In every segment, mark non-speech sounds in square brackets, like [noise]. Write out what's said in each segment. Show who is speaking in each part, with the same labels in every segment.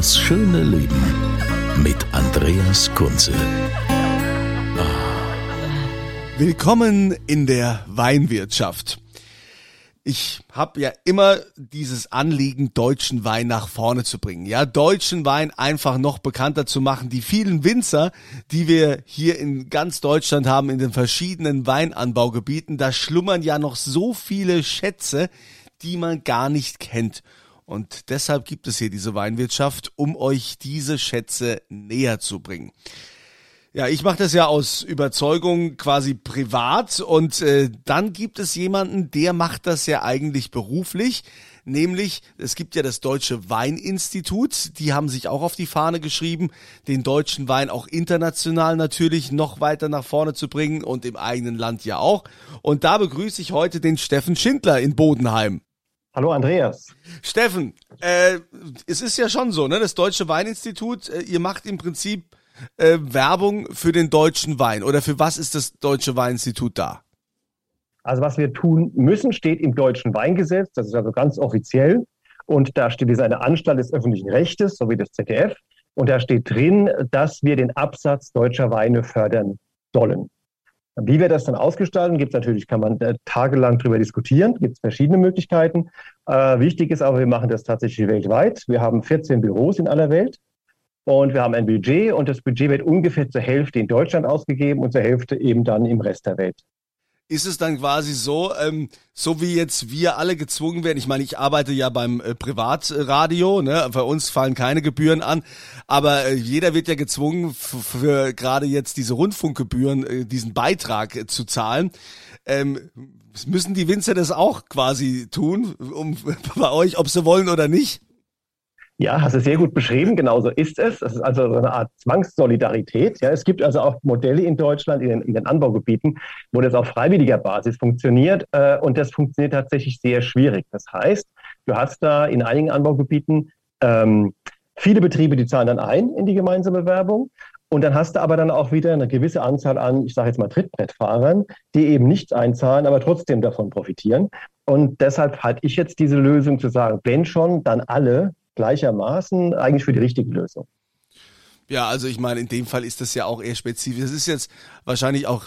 Speaker 1: Das schöne Leben mit Andreas Kunze.
Speaker 2: Willkommen in der Weinwirtschaft. Ich habe ja immer dieses Anliegen, deutschen Wein nach vorne zu bringen. Ja, deutschen Wein einfach noch bekannter zu machen. Die vielen Winzer, die wir hier in ganz Deutschland haben, in den verschiedenen Weinanbaugebieten, da schlummern ja noch so viele Schätze, die man gar nicht kennt. Und deshalb gibt es hier diese Weinwirtschaft, um euch diese Schätze näher zu bringen. Ja, ich mache das ja aus Überzeugung quasi privat und äh, dann gibt es jemanden, der macht das ja eigentlich beruflich, nämlich es gibt ja das Deutsche Weininstitut, die haben sich auch auf die Fahne geschrieben, den deutschen Wein auch international natürlich noch weiter nach vorne zu bringen und im eigenen Land ja auch. Und da begrüße ich heute den Steffen Schindler in Bodenheim.
Speaker 3: Hallo Andreas.
Speaker 2: Steffen, äh, es ist ja schon so, ne? Das Deutsche Weininstitut, äh, ihr macht im Prinzip äh, Werbung für den deutschen Wein oder für was ist das Deutsche Weininstitut da?
Speaker 3: Also was wir tun müssen, steht im deutschen Weingesetz, das ist also ganz offiziell. Und da steht, wir sind eine Anstalt des öffentlichen Rechtes, so wie das ZDF. Und da steht drin, dass wir den Absatz deutscher Weine fördern sollen. Wie wir das dann ausgestalten, gibt es natürlich, kann man äh, tagelang drüber diskutieren, gibt es verschiedene Möglichkeiten. Äh, wichtig ist aber, wir machen das tatsächlich weltweit. Wir haben 14 Büros in aller Welt und wir haben ein Budget und das Budget wird ungefähr zur Hälfte in Deutschland ausgegeben und zur Hälfte eben dann im Rest der Welt
Speaker 2: ist es dann quasi so, ähm, so wie jetzt wir alle gezwungen werden. Ich meine, ich arbeite ja beim äh, Privatradio, ne? Bei uns fallen keine Gebühren an, aber äh, jeder wird ja gezwungen, für gerade jetzt diese Rundfunkgebühren, äh, diesen Beitrag äh, zu zahlen. Ähm, müssen die Winzer das auch quasi tun, um [laughs] bei euch, ob sie wollen oder nicht?
Speaker 3: Ja, hast du sehr gut beschrieben. Genauso ist es. Das ist also eine Art Zwangssolidarität. Ja, es gibt also auch Modelle in Deutschland, in den, in den Anbaugebieten, wo das auf freiwilliger Basis funktioniert. Äh, und das funktioniert tatsächlich sehr schwierig. Das heißt, du hast da in einigen Anbaugebieten ähm, viele Betriebe, die zahlen dann ein in die gemeinsame Werbung. Und dann hast du aber dann auch wieder eine gewisse Anzahl an, ich sage jetzt mal Trittbrettfahrern, die eben nicht einzahlen, aber trotzdem davon profitieren. Und deshalb halte ich jetzt diese Lösung zu sagen, wenn schon, dann alle gleichermaßen eigentlich für die richtige Lösung.
Speaker 2: Ja, also ich meine, in dem Fall ist das ja auch eher spezifisch. Das ist jetzt wahrscheinlich auch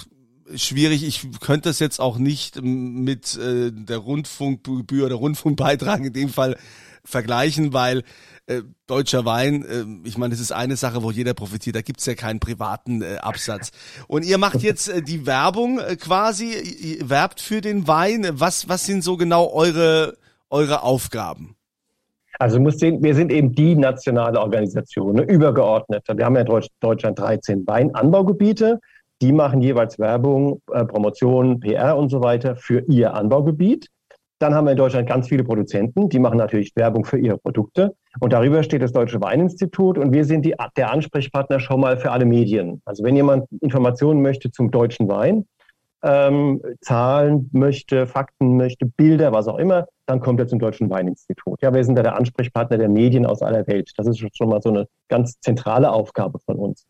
Speaker 2: schwierig. Ich könnte das jetzt auch nicht mit äh, der Rundfunkgebühr oder Rundfunkbeitrag in dem Fall vergleichen, weil äh, deutscher Wein, äh, ich meine, das ist eine Sache, wo jeder profitiert. Da gibt's ja keinen privaten äh, Absatz. Und ihr macht jetzt äh, die Werbung äh, quasi, ihr werbt für den Wein. Was, was sind so genau eure, eure Aufgaben?
Speaker 3: Also muss sehen, wir sind eben die nationale Organisation, ne, übergeordnet. Wir haben ja in Deutschland 13 Weinanbaugebiete. Die machen jeweils Werbung, äh, Promotion, PR und so weiter für ihr Anbaugebiet. Dann haben wir in Deutschland ganz viele Produzenten, die machen natürlich Werbung für ihre Produkte. Und darüber steht das Deutsche Weininstitut und wir sind die, der Ansprechpartner schon mal für alle Medien. Also wenn jemand Informationen möchte zum deutschen Wein, ähm, Zahlen möchte, Fakten möchte, Bilder, was auch immer, dann kommt er zum Deutschen Weininstitut. Ja, wir sind da der Ansprechpartner der Medien aus aller Welt. Das ist schon mal so eine ganz zentrale Aufgabe von uns.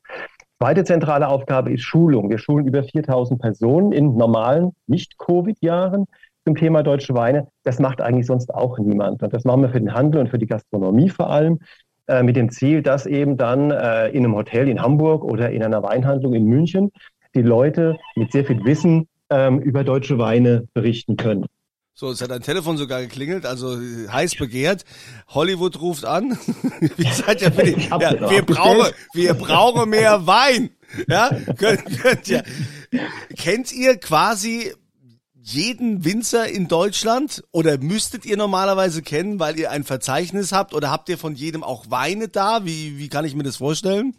Speaker 3: Zweite zentrale Aufgabe ist Schulung. Wir schulen über 4000 Personen in normalen, nicht Covid-Jahren zum Thema deutsche Weine. Das macht eigentlich sonst auch niemand. Und das machen wir für den Handel und für die Gastronomie vor allem äh, mit dem Ziel, dass eben dann äh, in einem Hotel in Hamburg oder in einer Weinhandlung in München die Leute mit sehr viel Wissen ähm, über deutsche Weine berichten können.
Speaker 2: So, es hat ein Telefon sogar geklingelt, also heiß begehrt. Hollywood ruft an. [laughs] Wie seid ihr die, ja, wir brauchen, [laughs] wir brauchen mehr Wein. Ja, könnt, könnt ihr. Kennt ihr quasi jeden Winzer in Deutschland oder müsstet ihr normalerweise kennen, weil ihr ein Verzeichnis habt oder habt ihr von jedem auch Weine da? Wie, wie kann ich mir das vorstellen?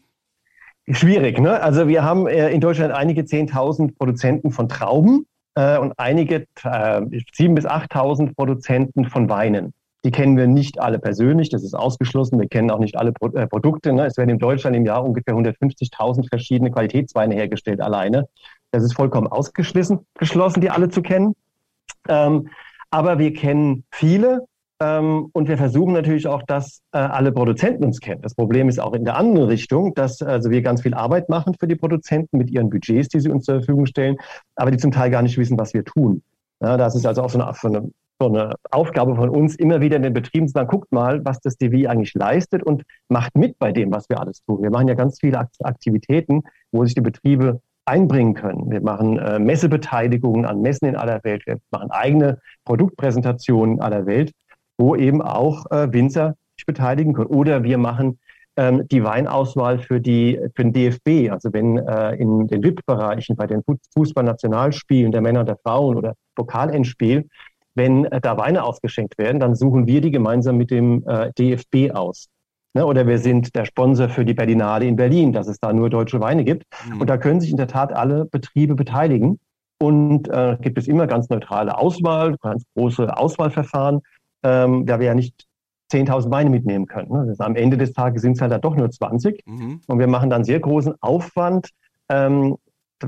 Speaker 3: Schwierig, ne? Also wir haben äh, in Deutschland einige 10.000 Produzenten von Trauben äh, und einige äh, 7.000 bis 8.000 Produzenten von Weinen. Die kennen wir nicht alle persönlich, das ist ausgeschlossen. Wir kennen auch nicht alle Pro äh, Produkte. Ne? Es werden in Deutschland im Jahr ungefähr 150.000 verschiedene Qualitätsweine hergestellt alleine. Das ist vollkommen ausgeschlossen, geschlossen, die alle zu kennen. Ähm, aber wir kennen viele und wir versuchen natürlich auch, dass äh, alle Produzenten uns kennen. Das Problem ist auch in der anderen Richtung, dass also wir ganz viel Arbeit machen für die Produzenten mit ihren Budgets, die sie uns zur Verfügung stellen, aber die zum Teil gar nicht wissen, was wir tun. Ja, das ist also auch so eine, so eine, so eine Aufgabe von uns, immer wieder in den Betrieben zu sagen, guckt mal, was das DW eigentlich leistet und macht mit bei dem, was wir alles tun. Wir machen ja ganz viele Aktivitäten, wo sich die Betriebe einbringen können. Wir machen äh, Messebeteiligungen an Messen in aller Welt. Wir machen eigene Produktpräsentationen in aller Welt, wo eben auch äh, Winzer sich beteiligen können. Oder wir machen ähm, die Weinauswahl für, die, für den DFB. Also wenn äh, in den VIP-Bereichen bei den Fußballnationalspielen der Männer und der Frauen oder Pokalendspiel, wenn äh, da Weine ausgeschenkt werden, dann suchen wir die gemeinsam mit dem äh, DFB aus. Ne? Oder wir sind der Sponsor für die Berlinale in Berlin, dass es da nur deutsche Weine gibt. Mhm. Und da können sich in der Tat alle Betriebe beteiligen. Und äh, gibt es immer ganz neutrale Auswahl, ganz große Auswahlverfahren, ähm, da wir ja nicht 10.000 Weine mitnehmen können. Ne? Also am Ende des Tages sind es halt dann doch nur 20. Mhm. Und wir machen dann sehr großen Aufwand, ähm,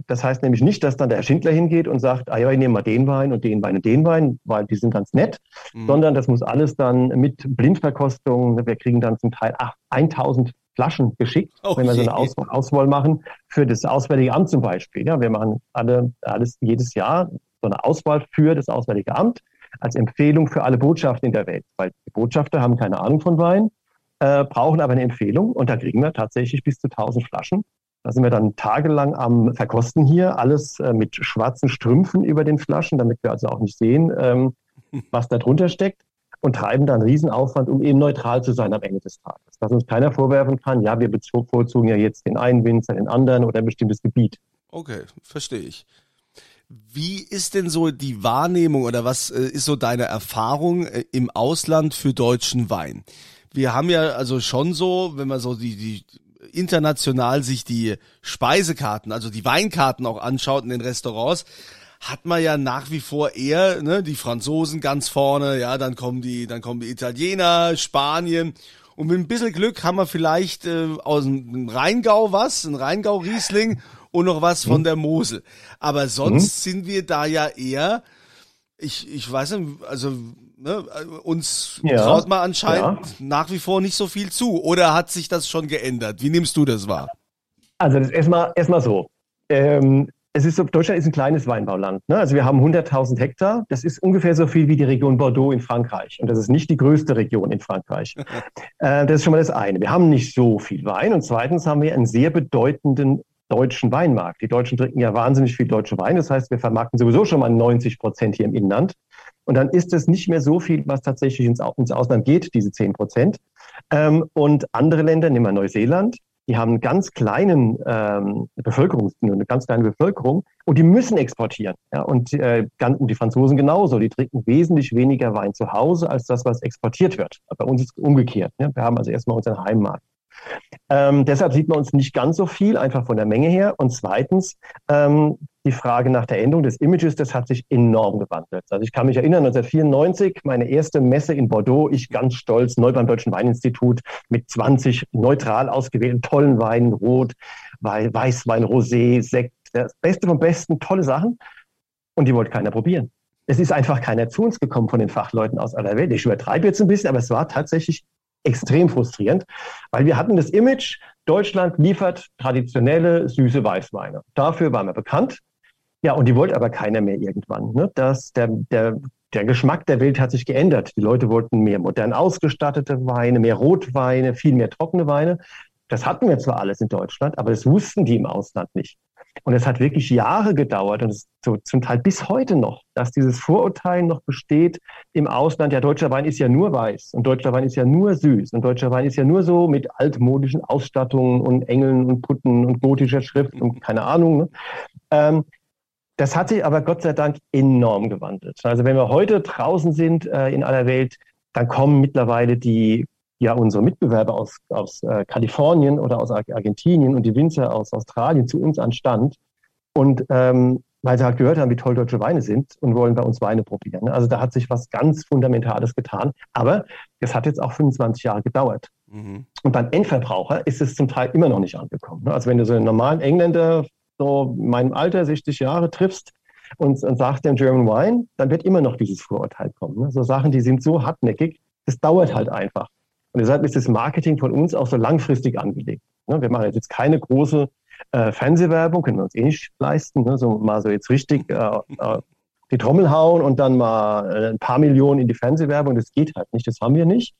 Speaker 3: das heißt nämlich nicht, dass dann der Schindler hingeht und sagt, ah ja, ich nehme mal den Wein und den Wein und den Wein, weil die sind ganz nett, mhm. sondern das muss alles dann mit Blindverkostung, wir kriegen dann zum Teil 1000 Flaschen geschickt, oh wenn wir so eine Aus Auswahl machen, für das Auswärtige Amt zum Beispiel. Ja, wir machen alle, alles jedes Jahr so eine Auswahl für das Auswärtige Amt als Empfehlung für alle Botschaften in der Welt, weil die Botschafter haben keine Ahnung von Wein, äh, brauchen aber eine Empfehlung und da kriegen wir tatsächlich bis zu 1000 Flaschen da sind wir dann tagelang am Verkosten hier, alles äh, mit schwarzen Strümpfen über den Flaschen, damit wir also auch nicht sehen, ähm, [laughs] was da drunter steckt und treiben dann Riesenaufwand, um eben neutral zu sein am Ende des Tages. Dass uns keiner vorwerfen kann, ja, wir bevorzugen ja jetzt den einen Winzer, den anderen oder ein bestimmtes Gebiet.
Speaker 2: Okay, verstehe ich. Wie ist denn so die Wahrnehmung oder was äh, ist so deine Erfahrung äh, im Ausland für deutschen Wein? Wir haben ja also schon so, wenn man so die, die international sich die Speisekarten, also die Weinkarten auch anschaut in den Restaurants, hat man ja nach wie vor eher ne, die Franzosen ganz vorne, ja, dann kommen die, dann kommen die Italiener, Spanien und mit ein bisschen Glück haben wir vielleicht äh, aus dem Rheingau was, ein Rheingau-Riesling und noch was von mhm. der Mosel. Aber sonst mhm. sind wir da ja eher, ich, ich weiß nicht, also ne, uns ja, traut man anscheinend ja. nach wie vor nicht so viel zu. Oder hat sich das schon geändert? Wie nimmst du das wahr?
Speaker 3: Also das ist erstmal erstmal so. Ähm, es ist so, Deutschland ist ein kleines Weinbauland. Ne? Also wir haben 100.000 Hektar. Das ist ungefähr so viel wie die Region Bordeaux in Frankreich. Und das ist nicht die größte Region in Frankreich. [laughs] äh, das ist schon mal das eine. Wir haben nicht so viel Wein. Und zweitens haben wir einen sehr bedeutenden deutschen Weinmarkt. Die Deutschen trinken ja wahnsinnig viel deutsche Wein. Das heißt, wir vermarkten sowieso schon mal 90 Prozent hier im Inland. Und dann ist es nicht mehr so viel, was tatsächlich ins, ins Ausland geht, diese 10 Prozent. Ähm, und andere Länder, nehmen wir Neuseeland, die haben einen ganz kleinen ähm, Bevölkerungs eine ganz kleine Bevölkerung und die müssen exportieren. Ja, und, äh, und die Franzosen genauso. Die trinken wesentlich weniger Wein zu Hause als das, was exportiert wird. Bei uns ist es umgekehrt. Ja. Wir haben also erstmal unseren Heimmarkt. Ähm, deshalb sieht man uns nicht ganz so viel, einfach von der Menge her. Und zweitens, ähm, die Frage nach der Änderung des Images, das hat sich enorm gewandelt. Also ich kann mich erinnern, 1994, meine erste Messe in Bordeaux, ich ganz stolz, neu beim Deutschen Weininstitut mit 20 neutral ausgewählten tollen Weinen, Rot, Weißwein, Rosé, Sekt, das Beste vom Besten, tolle Sachen. Und die wollte keiner probieren. Es ist einfach keiner zu uns gekommen von den Fachleuten aus aller Welt. Ich übertreibe jetzt ein bisschen, aber es war tatsächlich extrem frustrierend, weil wir hatten das Image, Deutschland liefert traditionelle süße Weißweine. Dafür waren wir bekannt. Ja, und die wollte aber keiner mehr irgendwann. Ne? Das, der, der, der Geschmack der Welt hat sich geändert. Die Leute wollten mehr modern ausgestattete Weine, mehr Rotweine, viel mehr trockene Weine. Das hatten wir zwar alles in Deutschland, aber das wussten die im Ausland nicht. Und es hat wirklich Jahre gedauert und es so zum Teil bis heute noch, dass dieses Vorurteil noch besteht im Ausland. Ja, deutscher Wein ist ja nur weiß und deutscher Wein ist ja nur süß und deutscher Wein ist ja nur so mit altmodischen Ausstattungen und Engeln und Putten und gotischer Schrift und keine Ahnung. Ne? Ähm, Das hat sich aber Gott sei Dank enorm gewandelt. Also wenn wir heute draußen sind äh, in aller Welt, dann kommen mittlerweile die ja unsere Mitbewerber aus, aus äh, Kalifornien oder aus Argentinien und die Winzer aus Australien zu uns an Stand und ähm, weil sie halt gehört haben, wie toll deutsche Weine sind und wollen bei uns Weine probieren. Also da hat sich was ganz Fundamentales getan. Aber es hat jetzt auch 25 Jahre gedauert. Mhm. Und beim Endverbraucher ist es zum Teil immer noch nicht angekommen. Also wenn du so einen normalen Engländer, so in meinem Alter, 60 Jahre, triffst und, und sagst dem German Wine, dann wird immer noch dieses Vorurteil kommen. So Sachen, die sind so hartnäckig, das dauert halt einfach. Und deshalb ist das Marketing von uns auch so langfristig angelegt. Wir machen jetzt keine große äh, Fernsehwerbung, können wir uns eh nicht leisten. Ne? So mal so jetzt richtig äh, äh, die Trommel hauen und dann mal ein paar Millionen in die Fernsehwerbung. Das geht halt nicht, das haben wir nicht.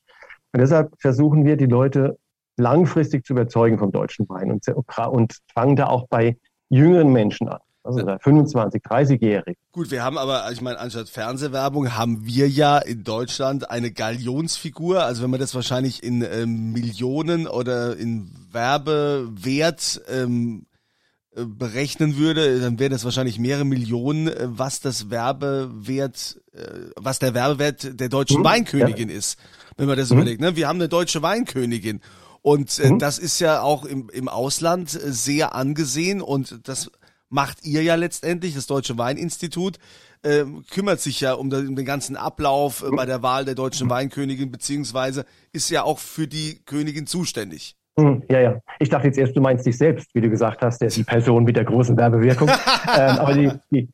Speaker 3: Und deshalb versuchen wir, die Leute langfristig zu überzeugen vom deutschen Wein und fangen da auch bei jüngeren Menschen an. Also 25, 30-Jährig.
Speaker 2: Gut, wir haben aber, ich meine, anstatt Fernsehwerbung haben wir ja in Deutschland eine Galionsfigur. Also wenn man das wahrscheinlich in ähm, Millionen oder in Werbewert ähm, äh, berechnen würde, dann wäre das wahrscheinlich mehrere Millionen, äh, was das Werbewert, äh, was der Werbewert der deutschen mhm. Weinkönigin ja. ist, wenn man das mhm. überlegt. Ne? Wir haben eine deutsche Weinkönigin. Und äh, mhm. das ist ja auch im, im Ausland sehr angesehen und das macht ihr ja letztendlich, das Deutsche Weininstitut, äh, kümmert sich ja um, den, ganzen Ablauf äh, bei der Wahl der deutschen Weinkönigin, beziehungsweise ist ja auch für die Königin zuständig.
Speaker 3: Hm, ja, ja. Ich dachte jetzt erst, du meinst dich selbst, wie du gesagt hast, der ist die Person mit der großen Werbewirkung. [laughs] ähm, aber die, die,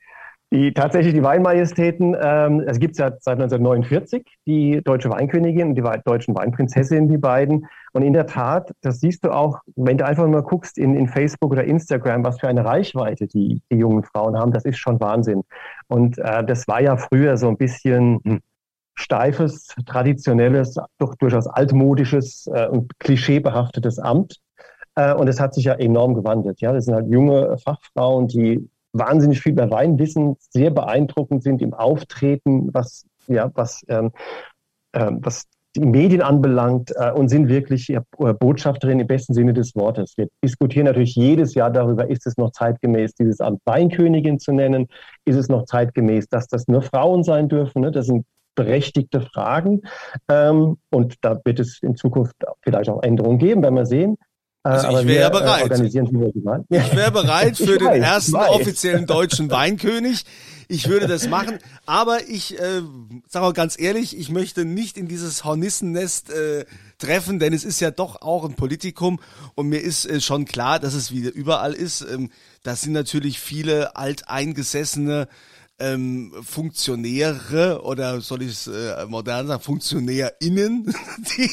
Speaker 3: die, tatsächlich die Weinmajestäten, ähm, es gibt ja seit 1949 die deutsche Weinkönigin und die deutschen Weinprinzessin, die beiden. Und in der Tat, das siehst du auch, wenn du einfach mal guckst in, in Facebook oder Instagram, was für eine Reichweite die, die jungen Frauen haben, das ist schon Wahnsinn. Und äh, das war ja früher so ein bisschen hm, steifes, traditionelles, doch durchaus altmodisches äh, und klischeebehaftetes Amt. Äh, und es hat sich ja enorm gewandelt. Ja, das sind halt junge Fachfrauen, die wahnsinnig viel über Wein wissen, sehr beeindruckend sind im Auftreten, was, ja, was, ähm, äh, was die Medien anbelangt äh, und sind wirklich ja, Botschafterin im besten Sinne des Wortes. Wir diskutieren natürlich jedes Jahr darüber, ist es noch zeitgemäß, dieses Amt Weinkönigin zu nennen? Ist es noch zeitgemäß, dass das nur Frauen sein dürfen? Ne? Das sind berechtigte Fragen. Ähm, und da wird es in Zukunft vielleicht auch Änderungen geben, werden wir sehen.
Speaker 2: Äh, also ich wäre ja bereit. Äh, ich wäre bereit für den weiß, ersten offiziellen deutschen Weinkönig. Ich würde das machen, aber ich äh, sage mal ganz ehrlich, ich möchte nicht in dieses Hornissennest äh, treffen, denn es ist ja doch auch ein Politikum und mir ist äh, schon klar, dass es wieder überall ist. Ähm, das sind natürlich viele alteingesessene ähm, Funktionäre oder soll ich es äh, modern sagen, FunktionärInnen, [laughs] die,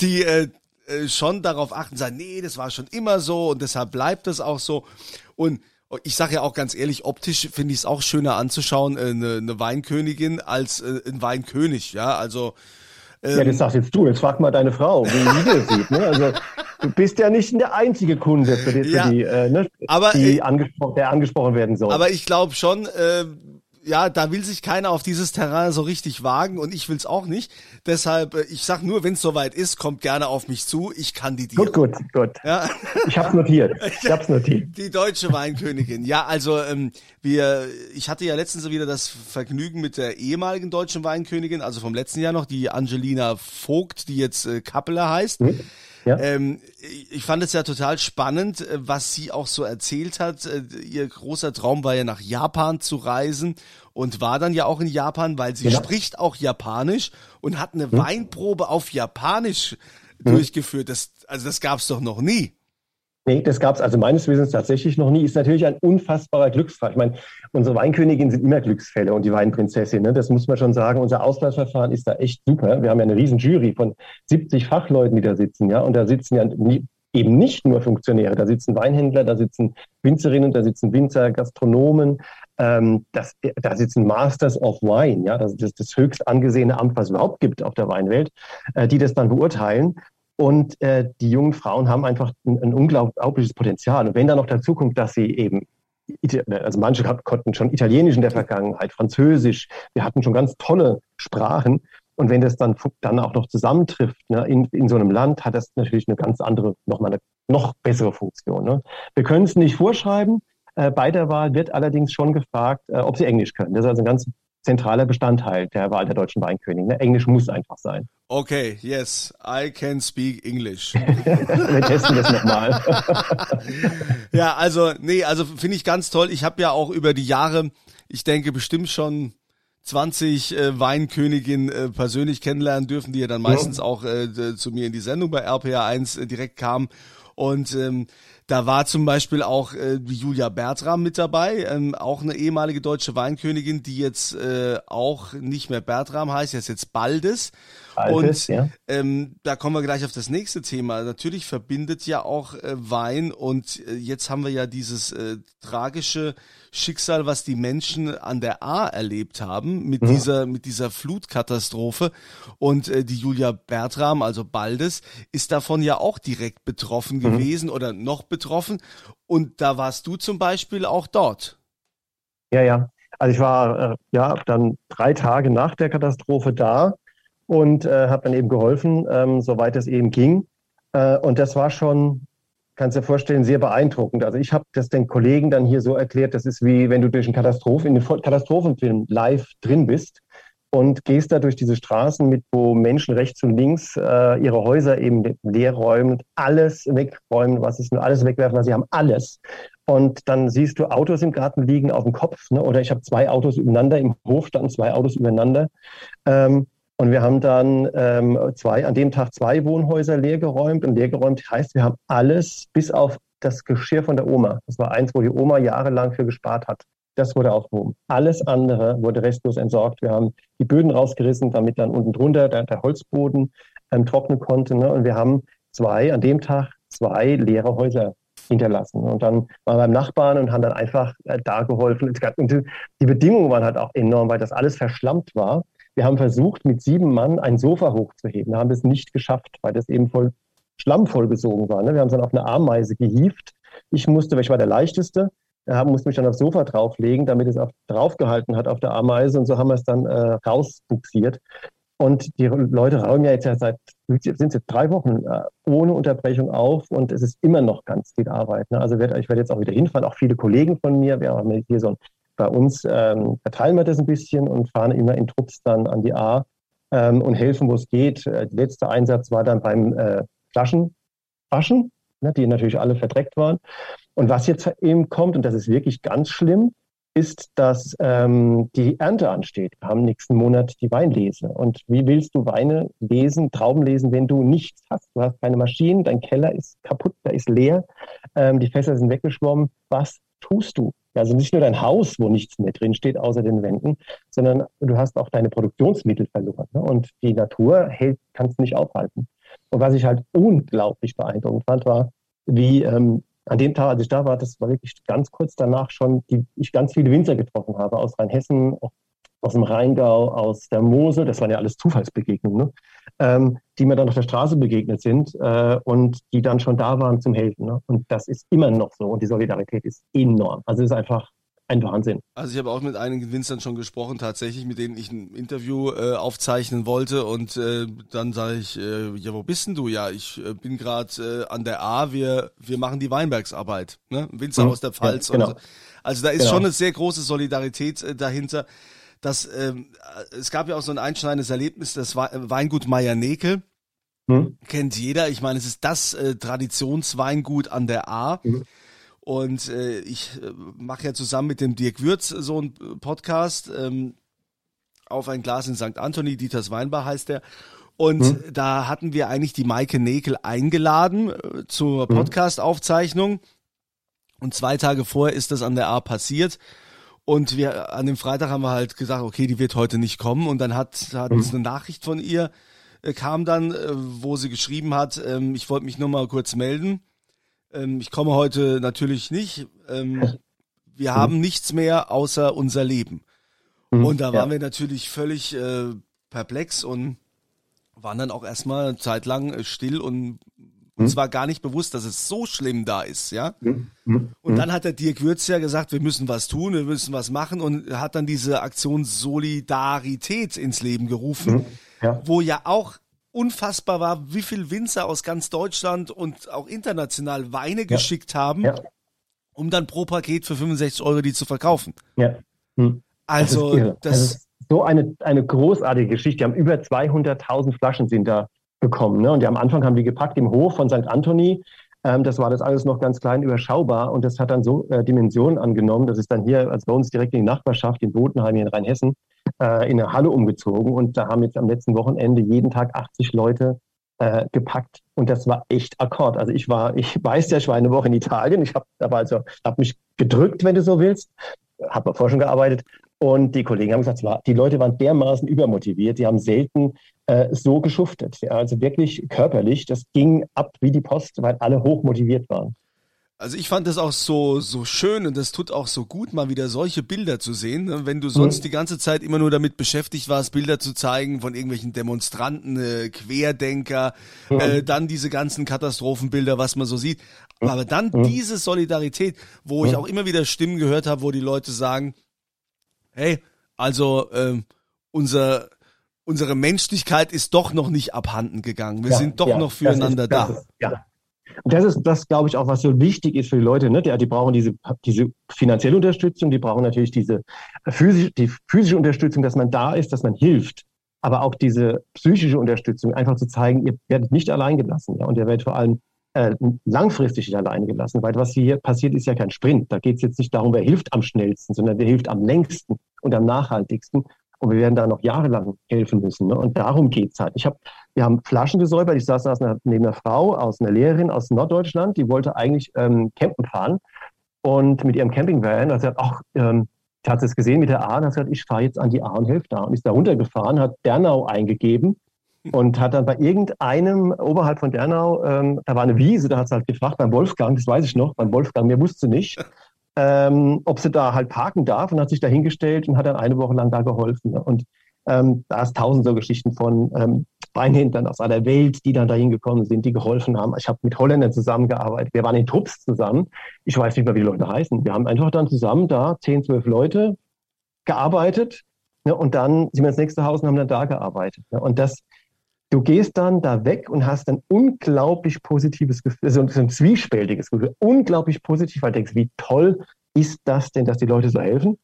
Speaker 2: die äh, äh, schon darauf achten, sagen, nee, das war schon immer so und deshalb bleibt das auch so. Und ich sage ja auch ganz ehrlich, optisch finde ich es auch schöner anzuschauen, äh, eine, eine Weinkönigin als äh, ein Weinkönig, ja, also
Speaker 3: ähm, ja, das sagst jetzt du. Jetzt frag mal deine Frau, wie sie das sieht. Ne? Also du bist ja nicht der einzige Kunde, für die, für ja, die, äh, ne,
Speaker 2: aber,
Speaker 3: die äh, angespro der angesprochen werden soll.
Speaker 2: Aber ich glaube schon, äh, ja, da will sich keiner auf dieses Terrain so richtig wagen und ich will's auch nicht. Deshalb, äh, ich sag nur, wenn es soweit ist, kommt gerne auf mich zu. Ich kandidiere.
Speaker 3: Gut, gut, gut. Ja. Ich hab's notiert. [laughs] Ich hab's notiert.
Speaker 2: Die deutsche Weinkönigin. Ja, also ähm, wir, ich hatte ja letztens wieder das Vergnügen mit der ehemaligen deutschen Weinkönigin, also vom letzten Jahr noch, die Angelina Vogt, die jetzt äh, Kappeler heißt. Mhm. Ja. Ähm, ich fand es ja total spannend, äh, was sie auch so erzählt hat. Äh, ihr großer Traum war ja nach Japan zu reisen und war dann ja auch in Japan, weil sie ja. spricht auch Japanisch und hat eine hm. Weinprobe auf Japanisch hm. durchgeführt. Das, also das gab's doch noch nie.
Speaker 3: Nee, das gab es also meines Wissens tatsächlich noch nie. Ist natürlich ein unfassbarer Glücksfall. Ich meine, unsere Weinkönigin sind immer Glücksfälle und die Weinprinzessin. Ne? Das muss man schon sagen. Unser Auswahlverfahren ist da echt super. Wir haben ja eine riesen Jury von 70 Fachleuten, die da sitzen. ja, Und da sitzen ja eben nicht nur Funktionäre. Da sitzen Weinhändler, da sitzen Winzerinnen, da sitzen Winzer, Gastronomen. Ähm, das, da sitzen Masters of Wine. Ja, das ist das höchst angesehene Amt, was es überhaupt gibt auf der Weinwelt, äh, die das dann beurteilen. Und äh, die jungen Frauen haben einfach ein, ein, unglaubliches Potenzial. Und wenn dann noch dazu kommt, dass sie eben, also manche konnten schon Italienisch in der Vergangenheit, Französisch, wir hatten schon ganz tolle Sprachen. Und wenn das dann, dann auch noch zusammentrifft ne, in, in so einem Land, hat das natürlich eine ganz andere, nochmal eine noch bessere Funktion. Ne? Wir können es nicht vorschreiben, Äh, bei der Wahl wird allerdings schon gefragt, äh, ob sie Englisch können. Das ist also ein ganz zentraler Bestandteil der Wahl der deutschen Weinkönigin. Ne? Englisch muss einfach sein.
Speaker 2: Okay, yes, I can speak English. [laughs]
Speaker 3: Wir testen das nochmal. [laughs]
Speaker 2: ja, also, nee, also finde ich ganz toll. Ich habe ja auch über die Jahre, ich denke bestimmt schon 20 äh, Weinkönigin äh, persönlich kennenlernen dürfen, die ja dann meistens ja. auch äh, zu mir in die Sendung bei RPA 1 äh, direkt kamen. Und ähm, da war zum Beispiel auch äh, Julia Bertram mit dabei, ähm, auch eine ehemalige deutsche Weinkönigin, die jetzt äh, auch nicht mehr Bertram heißt, jetzt jetzt Baldes. Altes, und ja. ähm, da kommen wir gleich auf das nächste Thema. Natürlich verbindet ja auch äh, Wein und äh, jetzt haben wir ja dieses äh, tragische Schicksal, was die Menschen an der A erlebt haben mit mhm. dieser mit dieser Flutkatastrophe und äh, die Julia Bertram, also Baldes, ist davon ja auch direkt betroffen mhm. gewesen oder noch betroffen und da warst du zum Beispiel auch dort.
Speaker 3: Ja, ja. Also ich war äh, ja dann drei Tage nach der Katastrophe da und äh, habe dann eben geholfen, ähm, soweit es eben ging. Äh, und das war schon, kannst dir vorstellen, sehr beeindruckend. Also ich habe das den Kollegen dann hier so erklärt, das ist wie wenn du durch einen Katastrophen, in den Katastrophenfilm live drin bist und gehst da durch diese Straßen mit, wo Menschen rechts und links äh, ihre Häuser eben leer räumen, alles wegräumen, was ist nur alles wegwerfen, was sie haben, alles. Und dann siehst du Autos im Garten liegen auf dem Kopf, ne? oder ich habe zwei Autos übereinander, im Hof standen zwei Autos übereinander. Ähm, und wir haben dann ähm, zwei, an dem Tag zwei Wohnhäuser leergeräumt. Und leergeräumt heißt, wir haben alles bis auf das Geschirr von der Oma. Das war eins, wo die Oma jahrelang für gespart hat. Das wurde aufgehoben. Alles andere wurde restlos entsorgt. Wir haben die Böden rausgerissen, damit dann unten drunter der, der Holzboden ähm, trocknen konnte. Ne? Und wir haben zwei, an dem Tag zwei leere Häuser hinterlassen. Und dann waren wir beim Nachbarn und haben dann einfach äh, da geholfen. Und die Bedingungen waren halt auch enorm, weil das alles verschlammt war. Wir haben versucht, mit sieben Mann ein Sofa hochzuheben. Wir haben es nicht geschafft, weil das eben voll Schlamm vollgesogen war. Ne? Wir haben es dann auf eine Ameise gehievt. Ich musste, weil ich war der Leichteste, äh, musste mich dann aufs Sofa drauflegen, damit es auch draufgehalten hat auf der Ameise. Und so haben wir es dann äh, rausbuxiert. Und die Leute rauchen ja jetzt ja seit, sind jetzt drei Wochen äh, ohne Unterbrechung auf und es ist immer noch ganz viel Arbeit. Ne? Also werd, ich werde jetzt auch wieder hinfahren, auch viele Kollegen von mir. Wir haben hier so ein bei uns ähm, verteilen wir das ein bisschen und fahren immer in Trupps dann an die A ähm, und helfen, wo es geht. Äh, der letzte Einsatz war dann beim äh, Flaschenwaschen, ne, die natürlich alle verdreckt waren. Und was jetzt eben kommt, und das ist wirklich ganz schlimm, ist, dass ähm, die Ernte ansteht. Wir haben nächsten Monat die Weinlese. Und wie willst du Weine lesen, Trauben lesen, wenn du nichts hast? Du hast keine Maschinen, dein Keller ist kaputt, der ist leer, ähm, die Fässer sind weggeschwommen. Was tust du? Also nicht nur dein Haus, wo nichts mehr drin steht außer den Wänden, sondern du hast auch deine Produktionsmittel verloren. Ne? Und die Natur hält, kannst du nicht aufhalten. Und was ich halt unglaublich beeindruckend fand, war, wie ähm, an dem Tag, als ich da war, das war wirklich ganz kurz danach schon, die ich ganz viele Winzer getroffen habe aus Rheinhessen, aus dem Rheingau, aus der Mosel, das waren ja alles Zufallsbegegnungen, ne? ähm, die mir dann auf der Straße begegnet sind äh, und die dann schon da waren zum Helfen. Ne? Und das ist immer noch so und die Solidarität ist enorm. Also es ist einfach ein Wahnsinn.
Speaker 2: Also ich habe auch mit einigen Winzern schon gesprochen, tatsächlich, mit denen ich ein Interview äh, aufzeichnen wollte und äh, dann sage ich, äh, ja, wo bist denn du? Ja, ich äh, bin gerade äh, an der A, wir, wir machen die Weinbergsarbeit, ne? Winzer mhm. aus der Pfalz. Ja, genau. so. Also da ist genau. schon eine sehr große Solidarität äh, dahinter dass ähm, es gab ja auch so ein einschneidendes Erlebnis, das Weingut Meier-Nekel. Hm? Kennt jeder. Ich meine, es ist das äh, Traditionsweingut an der A. Hm. Und äh, ich äh, mache ja zusammen mit dem Dirk Würz so einen Podcast ähm, auf ein Glas in St. Anthony, Dieters Weinbar heißt der. Und hm. da hatten wir eigentlich die Maike Nekel eingeladen äh, zur hm. Podcast-Aufzeichnung. Und zwei Tage vorher ist das an der A passiert. Und wir an dem Freitag haben wir halt gesagt, okay, die wird heute nicht kommen. Und dann hat, hat uns eine Nachricht von ihr äh, kam dann, äh, wo sie geschrieben hat, ähm, ich wollte mich nur mal kurz melden. Ähm, ich komme heute natürlich nicht. Ähm, wir mhm. haben nichts mehr außer unser Leben. Mhm, und da ja. waren wir natürlich völlig äh, perplex und waren dann auch erstmal zeitlang äh, still und uns hm? war gar nicht bewusst, dass es so schlimm da ist, ja. Hm? Hm? Und dann hat der Dirk Würz ja gesagt, wir müssen was tun, wir müssen was machen und hat dann diese Aktion Solidarität ins Leben gerufen, ja. wo ja auch unfassbar war, wie viel Winzer aus ganz Deutschland und auch international Weine ja. geschickt haben. Ja. um dann pro Paket für 65 Euro die zu verkaufen.
Speaker 3: Ja. Hm.
Speaker 2: Also, das, das,
Speaker 3: das ist so eine, eine großartige Geschichte. Die haben über 200.000 Flaschen sind da gekommen. Ne? Und die am Anfang haben die gepackt im Hof von St. Anthony. Ähm, das war das alles noch ganz klein überschaubar und das hat dann so äh, Dimensionen angenommen. Das ist dann hier, als bei uns direkt in die Nachbarschaft in Bodenheim hier in Rheinhessen, äh, in eine Halle umgezogen. Und da haben jetzt am letzten Wochenende jeden Tag 80 Leute äh, gepackt. Und das war echt Akkord. Also ich war, ich weiß ja, ich war eine Woche in Italien. Ich habe aber also hab mich gedrückt, wenn du so willst. Habe vorher schon gearbeitet. Und die Kollegen haben gesagt, war, die Leute waren dermaßen übermotiviert. Die haben selten äh, so geschuftet. Also wirklich körperlich. Das ging ab wie die Post, weil alle hochmotiviert waren.
Speaker 2: Also ich fand das auch so, so schön und das tut auch so gut, mal wieder solche Bilder zu sehen. Ne? Wenn du sonst mhm. die ganze Zeit immer nur damit beschäftigt warst, Bilder zu zeigen von irgendwelchen Demonstranten, äh, Querdenker, mhm. äh, dann diese ganzen Katastrophenbilder, was man so sieht. Mhm. Aber dann mhm. diese Solidarität, wo ich mhm. auch immer wieder Stimmen gehört habe, wo die Leute sagen, hey, also ähm, unser unsere Menschlichkeit ist doch noch nicht abhanden gegangen. Wir ja, sind doch ja, noch füreinander ist, da.
Speaker 3: Ist, ja, und das ist das, glaube ich, auch, was so wichtig ist für die Leute. Ne? Die, die brauchen diese, diese finanzielle Unterstützung, die brauchen natürlich diese physische, die physische Unterstützung, dass man da ist, dass man hilft. Aber auch diese psychische Unterstützung, einfach zu zeigen, ihr werdet nicht allein gelassen. Ja? Und ihr werdet vor allem äh, langfristig nicht alleine gelassen. Weil was hier passiert, ist ja kein Sprint. Da geht es jetzt nicht darum, wer hilft am schnellsten, sondern wer hilft am längsten und am nachhaltigsten. Und wir werden da noch jahrelang helfen müssen. Ne? Und darum geht's halt. Ich hab, wir haben Flaschen gesäubert. Ich saß neben einer Frau aus einer Lehrerin aus Norddeutschland, die wollte eigentlich ähm, campen fahren. Und mit ihrem Campingvan, da hat sie ach, ähm, ich hatte es gesehen mit der A, und hat gesagt, ich fahre jetzt an die A und helfe da. Und ist da runtergefahren, hat Bernau eingegeben und hat dann bei irgendeinem oberhalb von Dernau, ähm, da war eine Wiese, da hat sie halt gefragt, beim Wolfgang, das weiß ich noch, beim Wolfgang, mir wusste nicht, ähm, ob sie da halt parken darf und hat sich da hingestellt und hat dann eine Woche lang da geholfen. Ne? Und ähm, da ist tausend so Geschichten von ähm, Beinhintern aus aller Welt, die dann da hingekommen sind, die geholfen haben. Ich habe mit Holländern zusammengearbeitet. Wir waren in Trupps zusammen. Ich weiß nicht mehr, wie die Leute heißen. Wir haben einfach dann zusammen da zehn, zwölf Leute gearbeitet. Ne? Und dann sind wir ins nächste Haus und haben dann da gearbeitet. Ne? Und das, du gehst dann da weg und hast ein unglaublich positives Gefühl, so ein zwiespältiges Gefühl, unglaublich positiv, weil du denkst, wie toll ist das denn, dass die Leute so helfen?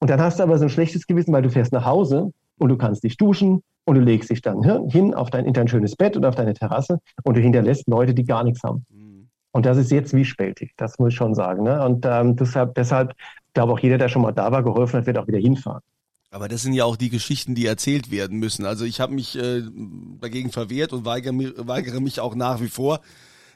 Speaker 3: Und dann hast du aber so ein schlechtes Gewissen, weil du fährst nach Hause und du kannst dich duschen und du legst dich dann hin auf dein, in dein schönes Bett oder auf deine Terrasse und du hinterlässt Leute, die gar nichts haben. Mhm. Und das ist jetzt zwiespältig, das muss ich schon sagen. Ne? Und ähm, deshalb, deshalb, ich glaube auch jeder, der schon mal da war, geholfen hat, wird auch wieder hinfahren.
Speaker 2: Aber das sind ja auch die Geschichten, die erzählt werden müssen. Also ich habe mich äh, dagegen verwehrt und weigere, weigere mich auch nach wie vor,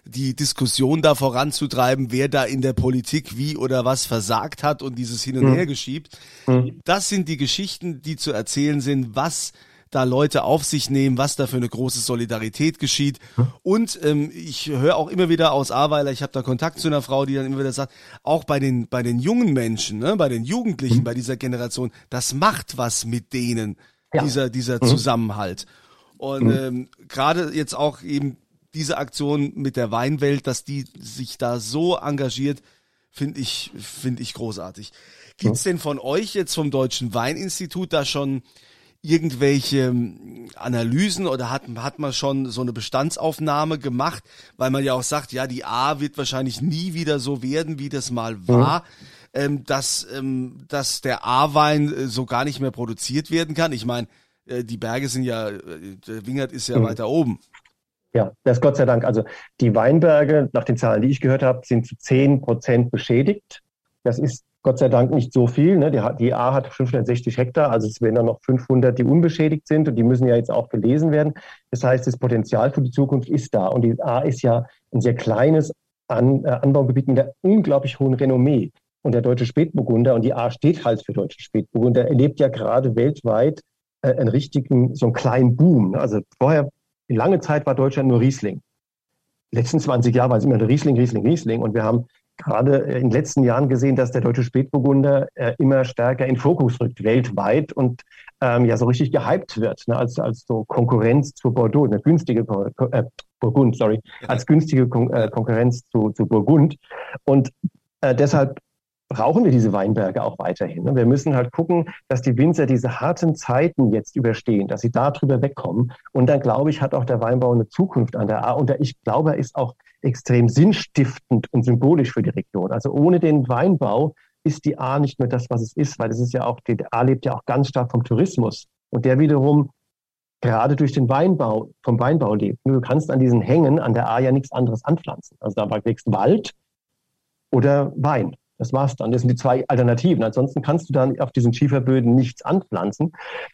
Speaker 2: die Diskussion da voranzutreiben, wer da in der Politik wie oder was versagt hat und dieses Hin und mhm. Her geschiebt. Mhm. Das sind die Geschichten, die zu erzählen sind, was da Leute auf sich nehmen, was da für eine große Solidarität geschieht. Und ähm, ich höre auch immer wieder aus Aweiler, ich habe da Kontakt zu einer Frau, die dann immer wieder sagt, auch bei den, bei den jungen Menschen, ne, bei den Jugendlichen, mhm. bei dieser Generation, das macht was mit denen, ja. dieser, dieser mhm. Zusammenhalt. Und mhm. ähm, gerade jetzt auch eben diese Aktion mit der Weinwelt, dass die sich da so engagiert, finde ich, finde ich großartig. Gibt's denn von euch jetzt vom Deutschen Weininstitut da schon irgendwelche ähm, Analysen oder hat, hat man schon so eine Bestandsaufnahme gemacht, weil man ja auch sagt, ja, die A wird wahrscheinlich nie wieder so werden, wie das mal mhm. war. Mhm. Ähm, dass, ähm, dass der A-Wein äh, so gar nicht mehr produziert werden kann. Ich meine, äh, die Berge sind ja, äh, der Wingert ist ja mhm. weiter oben.
Speaker 3: Ja, das ist Gott sei Dank. Also die Weinberge, nach den Zahlen, die ich gehört habe, sind zu 10 Prozent beschädigt. Das ist Gott sei Dank nicht so viel. Ne? Die, die A hat 560 Hektar, also es werden dann noch 500, die unbeschädigt sind und die müssen ja jetzt auch gelesen werden. Das heißt, das Potenzial für die Zukunft ist da. Und die A ist ja ein sehr kleines An äh, Anbaugebiet mit einer unglaublich hohen Renommee. Und der deutsche Spätburgunder, und die A steht halt für deutsche Spätburgunder, erlebt ja gerade weltweit äh, einen richtigen, so einen kleinen Boom. Also vorher, lange Zeit war Deutschland nur Riesling. Letzten 20 Jahre war es immer Riesling, Riesling, Riesling. Und wir haben gerade in den letzten Jahren gesehen, dass der deutsche Spätburgunder äh, immer stärker in Fokus rückt, weltweit und ähm, ja so richtig gehypt wird, ne, als, als so Konkurrenz zu Bordeaux, eine günstige äh, Burgund, sorry, als günstige Kon äh, Konkurrenz zu, zu Burgund. Und äh, deshalb brauchen wir diese Weinberge auch weiterhin. Ne? Wir müssen halt gucken, dass die Winzer diese harten Zeiten jetzt überstehen, dass sie darüber wegkommen. Und dann, glaube ich, hat auch der Weinbau eine Zukunft an der A. Und ich glaube, er ist auch extrem sinnstiftend und symbolisch für die Region. Also ohne den Weinbau ist die A nicht mehr das, was es ist, weil es ist ja auch, die A lebt ja auch ganz stark vom Tourismus. Und der wiederum gerade durch den Weinbau, vom Weinbau lebt. Du kannst an diesen Hängen an der A ja nichts anderes anpflanzen. Also da wächst Wald oder Wein. Das war's dann. Das sind die zwei Alternativen. Ansonsten kannst du dann auf diesen Schieferböden nichts anpflanzen.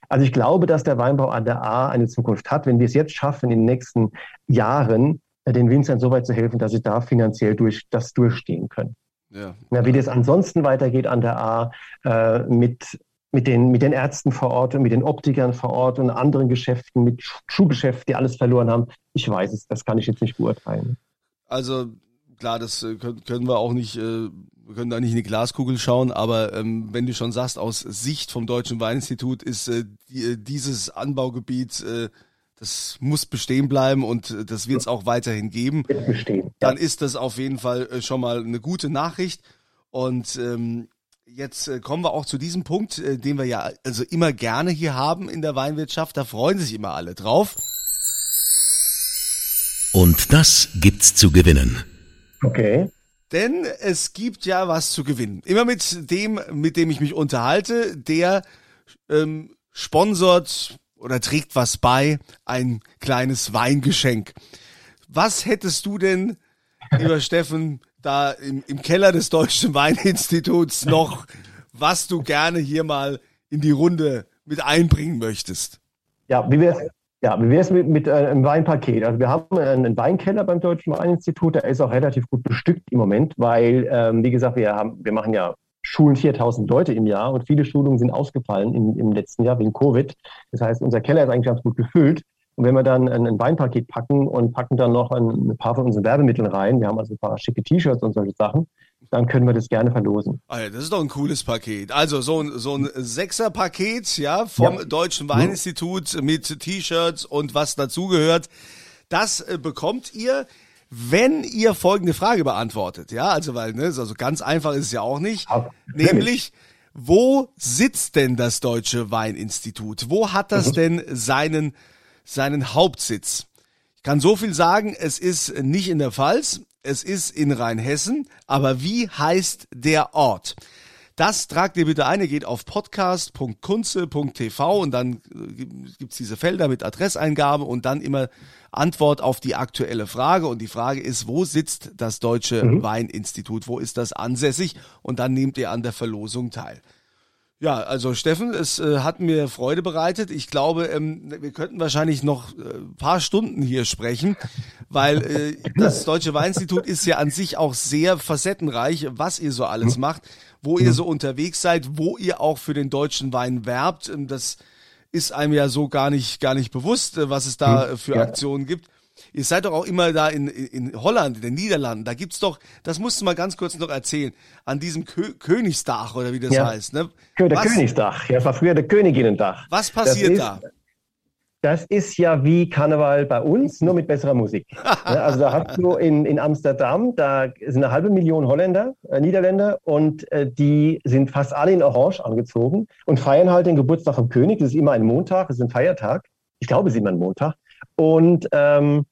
Speaker 3: Also ich glaube, dass der Weinbau an der A eine Zukunft hat, wenn wir es jetzt schaffen, in den nächsten Jahren äh, den Winzern so weit zu helfen, dass sie da finanziell durch das durchstehen können. Ja. ja wie das ansonsten weitergeht an der A äh, mit mit den, mit den Ärzten vor Ort und mit den Optikern vor Ort und anderen Geschäften, mit Schuhgeschäften, die alles verloren haben. Ich weiß es, das kann ich jetzt nicht beurteilen.
Speaker 2: Also klar, das äh, können wir auch nicht, äh, wir können da nicht in die Glaskugel schauen, aber ähm, wenn du schon sagst, aus Sicht vom Deutschen Weininstitut ist äh, dieses Anbaugebiet das muss bestehen bleiben und das wird es auch weiterhin geben. Bestehen, Dann ist das auf jeden Fall schon mal eine gute Nachricht. Und ähm, Jetzt äh, kommen wir auch zu diesem Punkt, äh, den wir ja also immer gerne hier haben in der Weinwirtschaft. Da freuen sich immer alle drauf.
Speaker 1: Und das gibt's zu gewinnen.
Speaker 2: Okay. Denn es gibt ja was zu gewinnen. Immer mit dem, mit dem ich mich unterhalte, der ähm, sponsort oder trägt was bei, ein kleines Weingeschenk. Was hättest du denn, lieber [laughs] Steffen, da im, im Keller des Deutschen Weininstituts noch, was du gerne hier mal in die Runde mit einbringen möchtest?
Speaker 3: Ja, wie wäre es ja, wie wär's mit, mit äh, einem Weinpaket? Also wir haben einen Weinkeller beim Deutschen Weininstitut, der ist auch relativ gut bestückt im Moment, weil, ähm, wie gesagt, wir, haben, wir machen ja Schulen 4000 Leute im Jahr und viele Schulungen sind ausgefallen im, im letzten Jahr wegen Covid. Das heißt, unser Keller ist eigentlich ganz gut gefüllt. Und wenn wir dann ein, ein Weinpaket packen und packen dann noch ein, ein, paar von unseren Werbemitteln rein, wir haben also ein paar schicke T-Shirts und solche Sachen, dann können wir das gerne verlosen.
Speaker 2: Alter, das ist doch ein cooles Paket. Also so ein, so ein Sechser-Paket, ja, vom ja. Deutschen Weininstitut mit T-Shirts und was dazugehört. Das äh, bekommt ihr, wenn ihr folgende Frage beantwortet. Ja, also weil, ne, also ganz einfach ist es ja auch nicht. Aber, nämlich, wo sitzt denn das Deutsche Weininstitut? Wo hat das mhm. denn seinen seinen Hauptsitz. Ich kann so viel sagen, es ist nicht in der Pfalz, es ist in Rheinhessen, aber wie heißt der Ort? Das tragt ihr bitte ein, ihr geht auf podcast.kunze.tv und dann äh, gibt's diese Felder mit Adresseingabe und dann immer Antwort auf die aktuelle Frage. Und die Frage ist, wo sitzt das Deutsche mhm. Weininstitut? Wo ist das ansässig? Und dann nehmt ihr an der Verlosung teil. Ja, also Steffen, es äh, hat mir Freude bereitet. Ich glaube, ähm, wir könnten wahrscheinlich noch äh, paar Stunden hier sprechen, weil äh, [laughs] das Deutsche Weininstitut ist ja an sich auch sehr facettenreich, was ihr so alles macht, wo ihr so unterwegs seid, wo ihr auch für den deutschen Wein werbt. Ähm, das ist einem ja so gar nicht gar nicht bewusst, äh, was es da für Aktionen gibt. Ihr seid doch auch immer da in, in Holland, in den Niederlanden. Da gibt's doch, das musst du mal ganz kurz noch erzählen, an diesem Kö Königsdach oder wie das ja. heißt. Ne?
Speaker 3: Der was, Königsdach. Ja, das war früher der Königinnendach.
Speaker 2: Was passiert da?
Speaker 3: Das ist ja wie Karneval bei uns, nur mit besserer Musik. also da hast du in, in Amsterdam, da sind eine halbe Million Holländer, äh, Niederländer und äh, die sind fast alle in Orange angezogen und feiern halt den Geburtstag vom König. Das ist immer ein Montag, das ist ein Feiertag. Ich glaube, es ist immer ein Montag. Und ähm,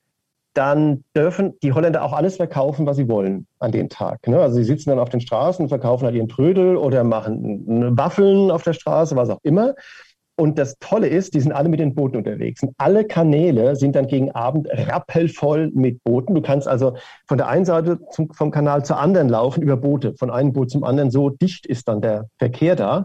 Speaker 3: dann dürfen die Holländer auch alles verkaufen, was sie wollen an dem Tag. Ne? Also sie sitzen dann auf den Straßen, verkaufen halt ihren Trödel oder machen Waffeln auf der Straße, was auch immer. Und das Tolle ist, die sind alle mit den Booten unterwegs. Und alle Kanäle sind dann gegen Abend rappelvoll mit Booten. Du kannst also von der einen Seite zum, vom Kanal zur anderen laufen über Boote, von einem Boot zum anderen. So dicht ist dann der Verkehr da.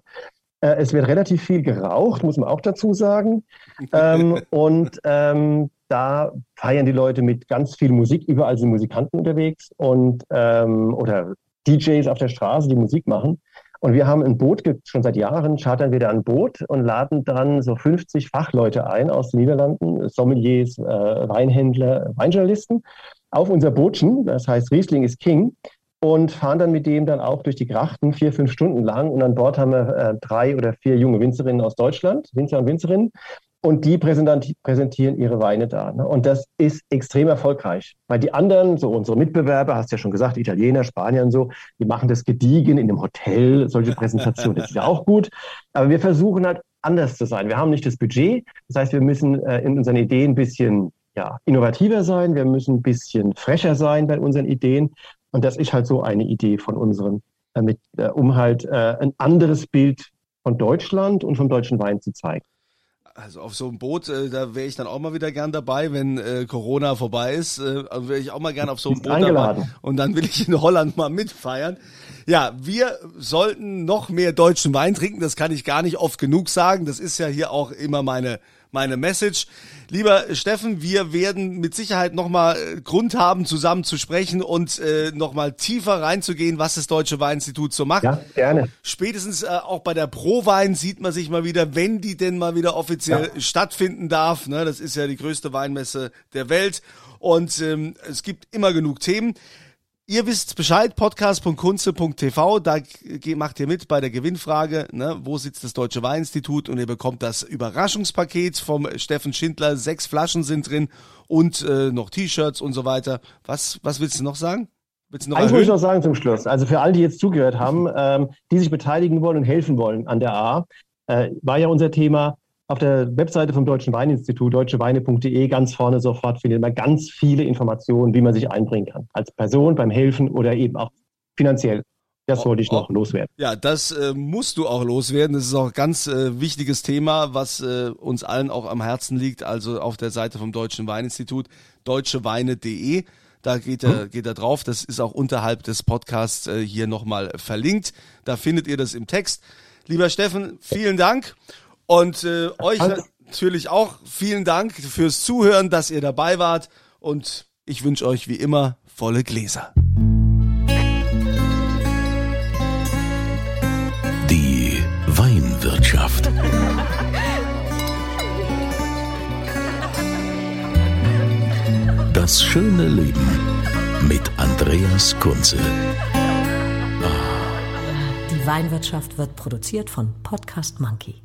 Speaker 3: Äh, es wird relativ viel geraucht, muss man auch dazu sagen. [laughs] ähm, und ähm, da feiern die Leute mit ganz viel Musik. Überall sind Musikanten unterwegs und ähm, oder DJs auf der Straße, die Musik machen. Und wir haben ein Boot, schon seit Jahren chartern wir da ein Boot und laden dann so 50 Fachleute ein aus den Niederlanden, Sommeliers, äh, Weinhändler, Weinjournalisten, auf unser Bootchen, das heißt Riesling ist King, und fahren dann mit dem dann auch durch die Grachten vier, fünf Stunden lang. Und an Bord haben wir äh, drei oder vier junge Winzerinnen aus Deutschland, Winzer und Winzerinnen. Und die präsentieren ihre Weine da. Ne? Und das ist extrem erfolgreich. Weil die anderen, so unsere Mitbewerber, hast du ja schon gesagt, Italiener, Spanier und so, die machen das gediegen in einem Hotel, solche Präsentationen. Das ist ja auch gut. Aber wir versuchen halt anders zu sein. Wir haben nicht das Budget. Das heißt, wir müssen äh, in unseren Ideen ein bisschen ja, innovativer sein. Wir müssen ein bisschen frecher sein bei unseren Ideen. Und das ist halt so eine Idee von unseren, äh, mit, äh, um halt äh, ein anderes Bild von Deutschland und vom deutschen Wein zu zeigen
Speaker 2: also auf so einem Boot, äh, da wäre ich dann auch mal wieder gern dabei, wenn äh, Corona vorbei ist. Äh, also wäre ich auch mal gern auf so einem Boot
Speaker 3: eingeladen.
Speaker 2: dabei. Und dann will ich in Holland mal mitfeiern. Ja, wir sollten noch mehr deutschen Wein trinken. Das kann ich gar nicht oft genug sagen. Das ist ja hier auch immer meine meine Message. Lieber Steffen, wir werden mit Sicherheit nochmal äh, Grund haben, zusammen zu sprechen und äh, nochmal tiefer reinzugehen, was das Deutsche Weininstitut so macht.
Speaker 3: Ja, gerne.
Speaker 2: Spätestens äh, auch bei der Pro-Wein sieht man sich mal wieder, wenn die denn mal wieder offiziell ja. stattfinden darf. Ne, das ist ja die größte Weinmesse der Welt. Und ähm, es gibt immer genug Themen. Ihr wisst Bescheid, podcast.kunze.tv, da macht ihr mit bei der Gewinnfrage, ne, wo sitzt das Deutsche Weininstitut und ihr bekommt das Überraschungspaket vom Steffen Schindler, sechs Flaschen sind drin und äh, noch T-Shirts und so weiter. Was, was willst du noch sagen?
Speaker 3: Willst du noch Eins muss ich noch sagen zum Schluss. Also für alle, die jetzt zugehört haben, ähm, die sich beteiligen wollen und helfen wollen an der A, äh, war ja unser Thema, auf der Webseite vom Deutschen Weininstitut, deutscheweine.de, ganz vorne sofort findet man ganz viele Informationen, wie man sich einbringen kann. Als Person beim Helfen oder eben auch finanziell. Das wollte ich noch oh, loswerden.
Speaker 2: Ja, das äh, musst du auch loswerden. Das ist auch ein ganz äh, wichtiges Thema, was äh, uns allen auch am Herzen liegt. Also auf der Seite vom Deutschen Weininstitut, deutscheweine.de. Da geht er, hm. geht er drauf. Das ist auch unterhalb des Podcasts äh, hier nochmal verlinkt. Da findet ihr das im Text. Lieber Steffen, vielen Dank. Und äh, euch natürlich auch vielen Dank fürs Zuhören, dass ihr dabei wart. Und ich wünsche euch wie immer volle Gläser.
Speaker 1: Die Weinwirtschaft. Das schöne Leben mit Andreas Kunze.
Speaker 4: Die Weinwirtschaft wird produziert von Podcast Monkey